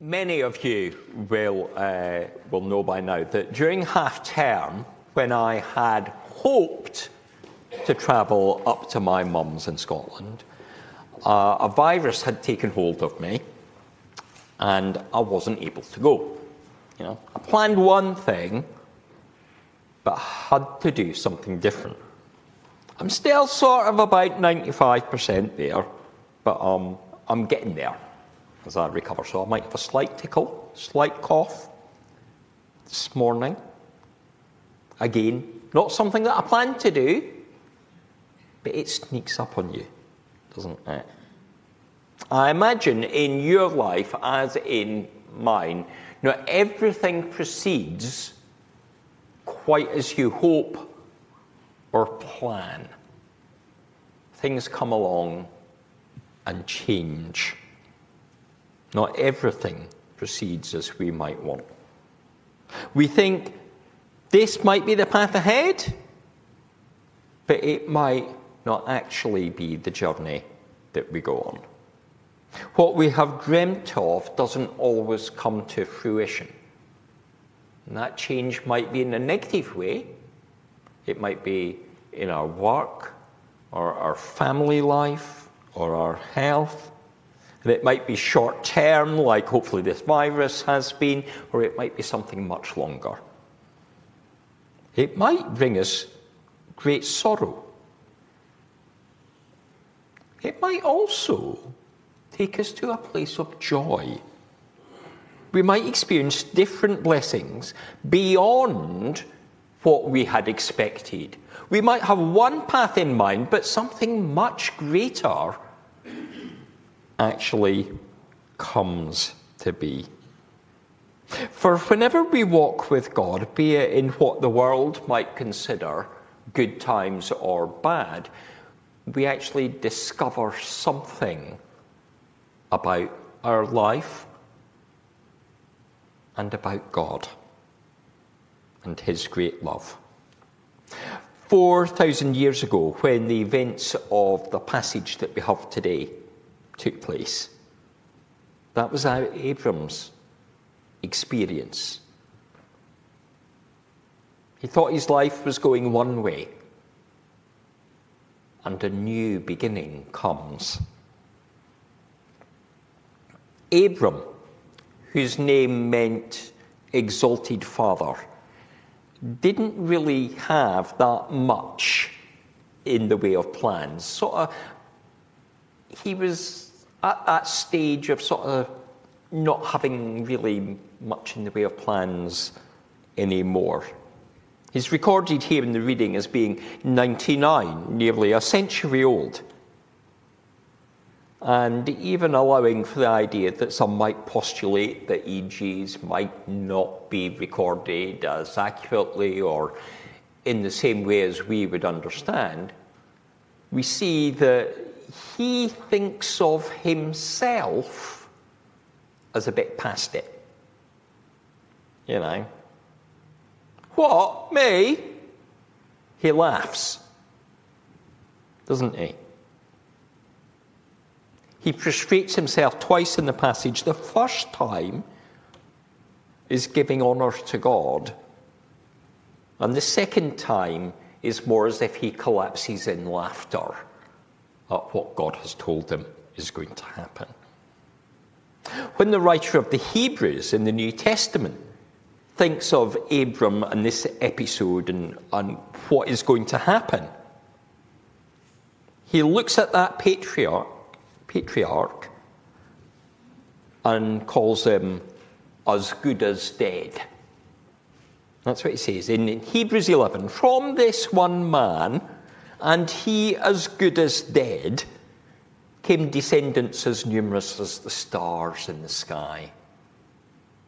Many of you will, uh, will know by now that during half term, when I had hoped to travel up to my mum's in Scotland, uh, a virus had taken hold of me and I wasn't able to go. You know, I planned one thing, but had to do something different. I'm still sort of about 95% there, but um, I'm getting there as I recover. So I might have a slight tickle, slight cough this morning. Again, not something that I plan to do, but it sneaks up on you, doesn't it? I imagine in your life, as in mine, not everything proceeds quite as you hope or plan. Things come along and change. Not everything proceeds as we might want. We think this might be the path ahead, but it might not actually be the journey that we go on. What we have dreamt of doesn't always come to fruition. And that change might be in a negative way. It might be in our work, or our family life, or our health. And it might be short term, like hopefully this virus has been, or it might be something much longer. It might bring us great sorrow. It might also take us to a place of joy. We might experience different blessings beyond what we had expected. We might have one path in mind, but something much greater actually comes to be. For whenever we walk with God, be it in what the world might consider good times or bad, we actually discover something about our life and about God and His great love. 4,000 years ago, when the events of the passage that we have today took place, that was Abram's experience. He thought his life was going one way, and a new beginning comes. Abram, whose name meant exalted father, didn't really have that much in the way of plans. Sort of, he was at that stage of sort of not having really much in the way of plans anymore. He's recorded here in the reading as being 99, nearly a century old and even allowing for the idea that some might postulate that EGs might not be recorded as accurately or in the same way as we would understand, we see that he thinks of himself as a bit past it. You know. What? Me? He laughs, doesn't he? He prostrates himself twice in the passage. The first time is giving honour to God, and the second time is more as if he collapses in laughter at what God has told them is going to happen. When the writer of the Hebrews in the New Testament thinks of Abram and this episode and, and what is going to happen, he looks at that patriarch patriarch and calls him as good as dead. That's what he says in Hebrews 11. From this one man, and he as good as dead, came descendants as numerous as the stars in the sky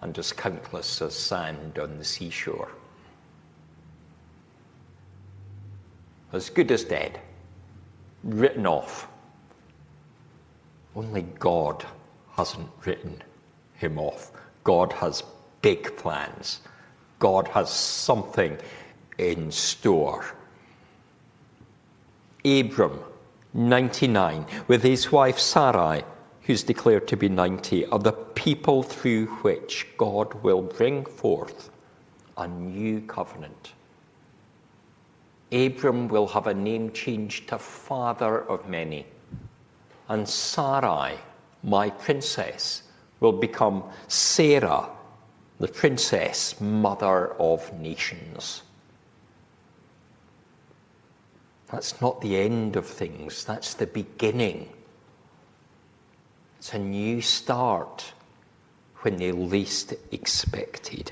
and as countless as sand on the seashore. As good as dead, written off only God hasn't written him off. God has big plans. God has something in store. Abram, 99, with his wife Sarai, who's declared to be 90, are the people through which God will bring forth a new covenant. Abram will have a name changed to father of many, and Sarai, my princess, will become Sarah, the princess, mother of nations. That's not the end of things, that's the beginning. It's a new start when they least expected.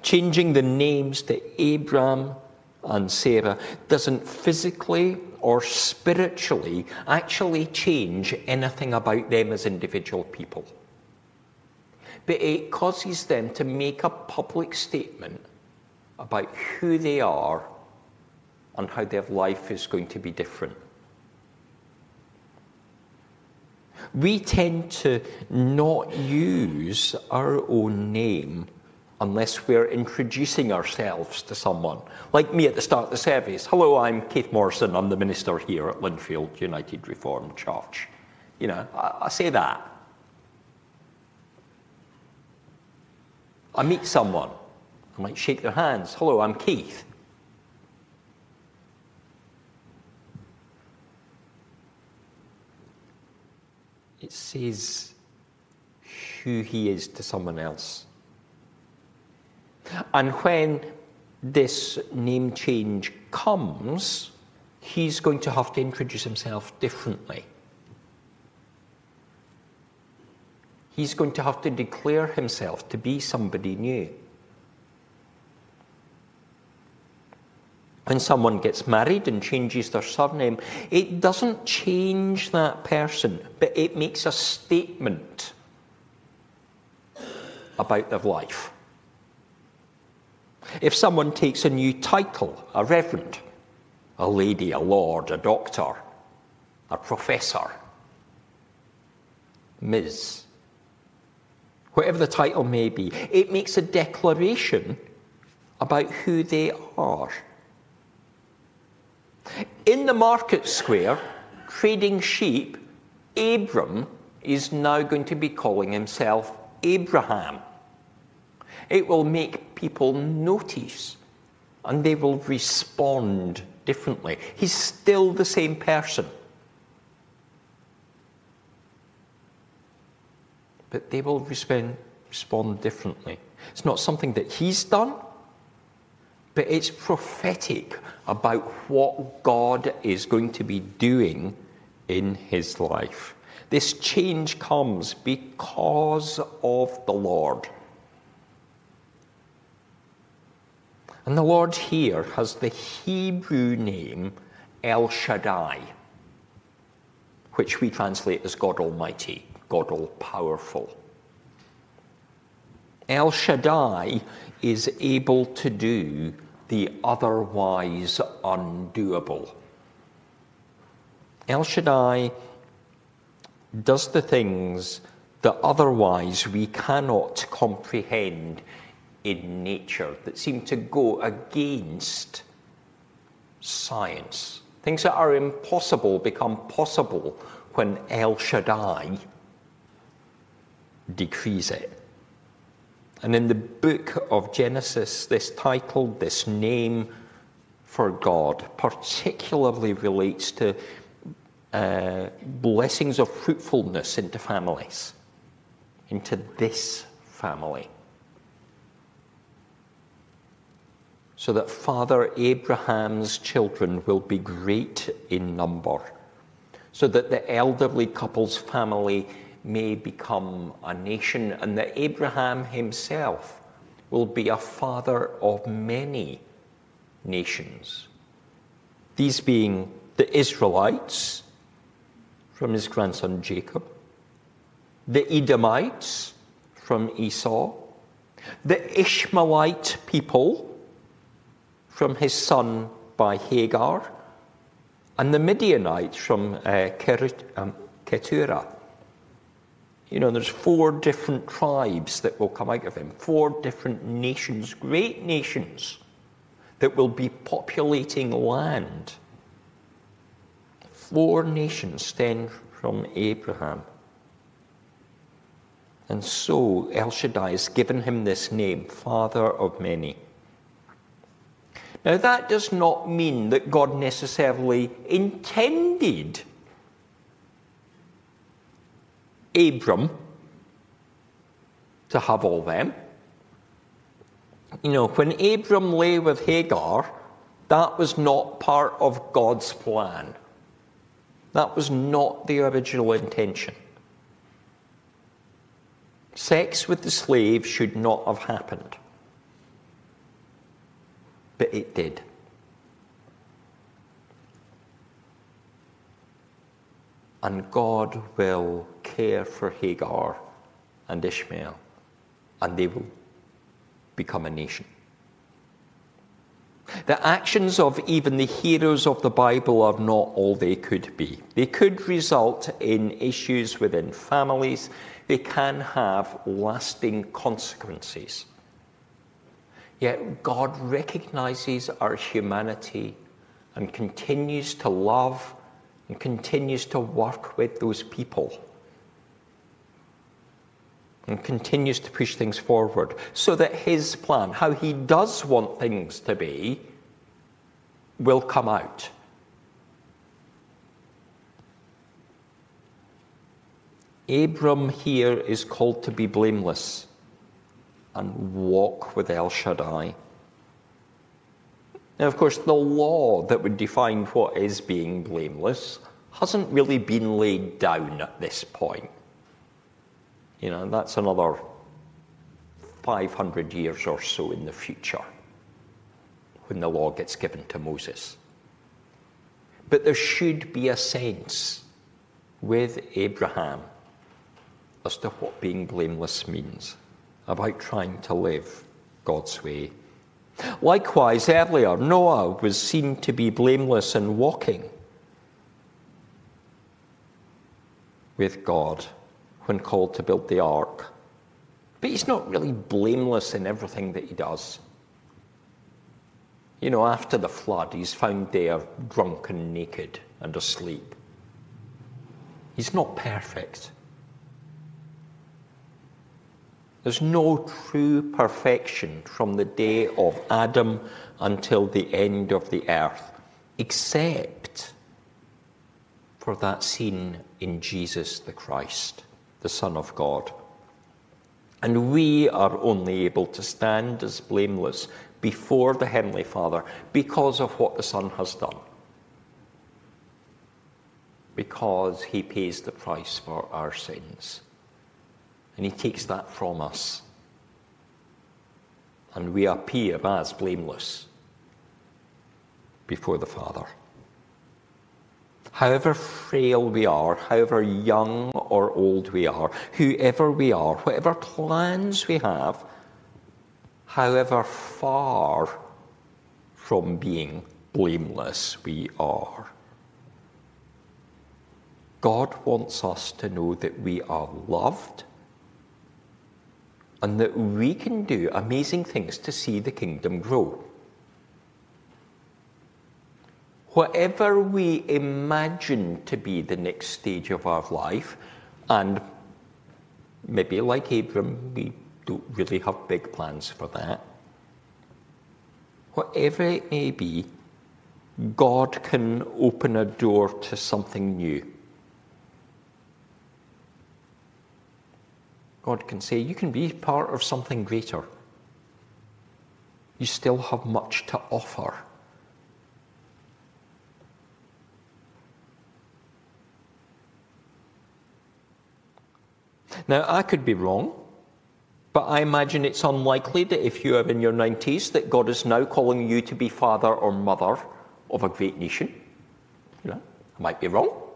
Changing the names to Abram and Sarah doesn't physically or spiritually actually change anything about them as individual people. But it causes them to make a public statement about who they are and how their life is going to be different. We tend to not use our own name unless we're introducing ourselves to someone. Like me at the start of the service. Hello, I'm Keith Morrison. I'm the minister here at Lindfield United Reformed Church. You know, I, I say that. I meet someone. I might shake their hands. Hello, I'm Keith. It says who he is to someone else. And when this name change comes, he's going to have to introduce himself differently. He's going to have to declare himself to be somebody new. When someone gets married and changes their surname, it doesn't change that person, but it makes a statement about their life. If someone takes a new title, a reverend, a lady, a lord, a doctor, a professor, Ms., whatever the title may be, it makes a declaration about who they are. In the market square, trading sheep, Abram is now going to be calling himself Abraham. It will make people notice and they will respond differently. He's still the same person. But they will respond, differently. It's not something that he's done, but it's prophetic about what God is going to be doing in his life. This change comes because of the Lord. And the Lord here has the Hebrew name El Shaddai, which we translate as God Almighty, God All Powerful. El Shaddai is able to do the otherwise undoable. El Shaddai does the things that otherwise we cannot comprehend in nature that seem to go against science. Things that are impossible become possible when El Shaddai decrees it. And in the book of Genesis, this title, this name for God, particularly relates to uh, blessings of fruitfulness into families, into this family. so that Father Abraham's children will be great in number, so that the elderly couple's family may become a nation, and that Abraham himself will be a father of many nations. These being the Israelites from his grandson Jacob, the Edomites from Esau, the Ishmaelite people from his son by Hagar, and the Midianites from uh, um, Keturah. You know, there's four different tribes that will come out of him, four different nations, great nations, that will be populating land. Four nations stem from Abraham. And so El Shaddai has given him this name, Father of Many. Now, that does not mean that God necessarily intended Abram to have all them. You know, when Abram lay with Hagar, that was not part of God's plan. That was not the original intention. Sex with the slave should not have happened. But it did. And God will care for Hagar and Ishmael, and they will become a nation. The actions of even the heroes of the Bible are not all they could be. They could result in issues within families, they can have lasting consequences. Yet God recognizes our humanity and continues to love and continues to work with those people and continues to push things forward so that his plan, how he does want things to be, will come out. Abram here is called to be blameless and walk with El Shaddai. Now, of course, the law that would define what is being blameless hasn't really been laid down at this point. You know, that's another 500 years or so in the future when the law gets given to Moses. But there should be a sense with Abraham as to what being blameless means, about trying to live God's way. Likewise, earlier, Noah was seen to be blameless in walking with God when called to build the ark. But he's not really blameless in everything that he does. You know, after the flood, he's found there drunk and naked and asleep. He's not perfect. There's no true perfection from the day of Adam until the end of the earth, except for that scene in Jesus the Christ the Son of God. And we are only able to stand as blameless before the Heavenly Father because of what the Son has done. Because he pays the price for our sins. And he takes that from us. And we appear as blameless before the Father. However frail we are, however young or old we are, whoever we are, whatever plans we have, however far from being blameless we are. God wants us to know that we are loved and that we can do amazing things to see the kingdom grow whatever we imagine to be the next stage of our life, and maybe like Abram, we don't really have big plans for that. Whatever it may be, God can open a door to something new. God can say, You can be part of something greater. You still have much to offer. Now, I could be wrong, but I imagine it's unlikely that if you are in your 90s, that God is now calling you to be father or mother of a great nation. You know, I might be wrong.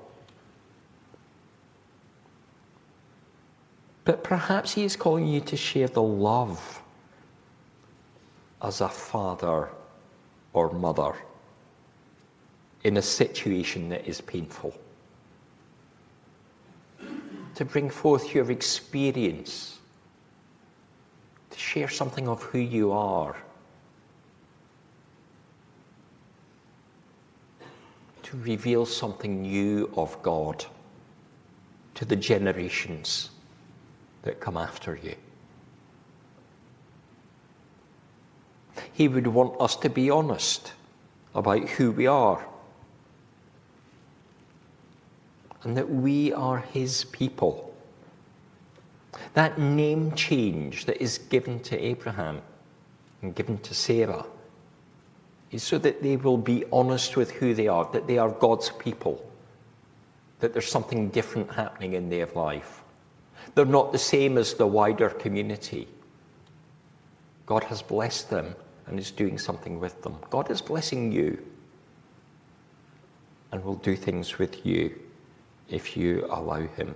But perhaps He is calling you to share the love as a father or mother in a situation that is painful. To bring forth your experience, to share something of who you are, to reveal something new of God to the generations that come after you. He would want us to be honest about who we are and that we are His people. That name change that is given to Abraham and given to Sarah is so that they will be honest with who they are, that they are God's people, that there's something different happening in their life. They're not the same as the wider community. God has blessed them and is doing something with them. God is blessing you and will do things with you if you allow Him.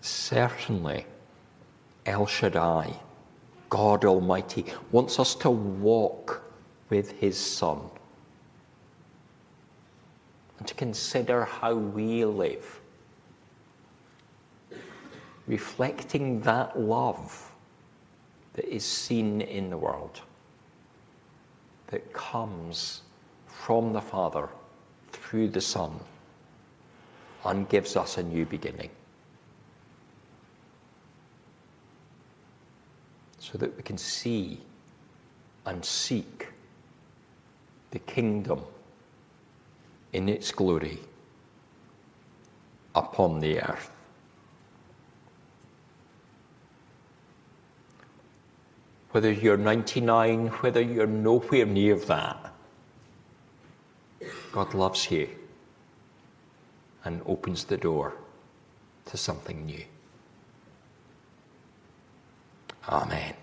Certainly, El Shaddai, God Almighty, wants us to walk with His Son and to consider how we live, reflecting that love that is seen in the world, that comes from the Father through the Son, and gives us a new beginning. So that we can see and seek the kingdom in its glory upon the earth. whether you're 99, whether you're nowhere near that, God loves you and opens the door to something new. Amen.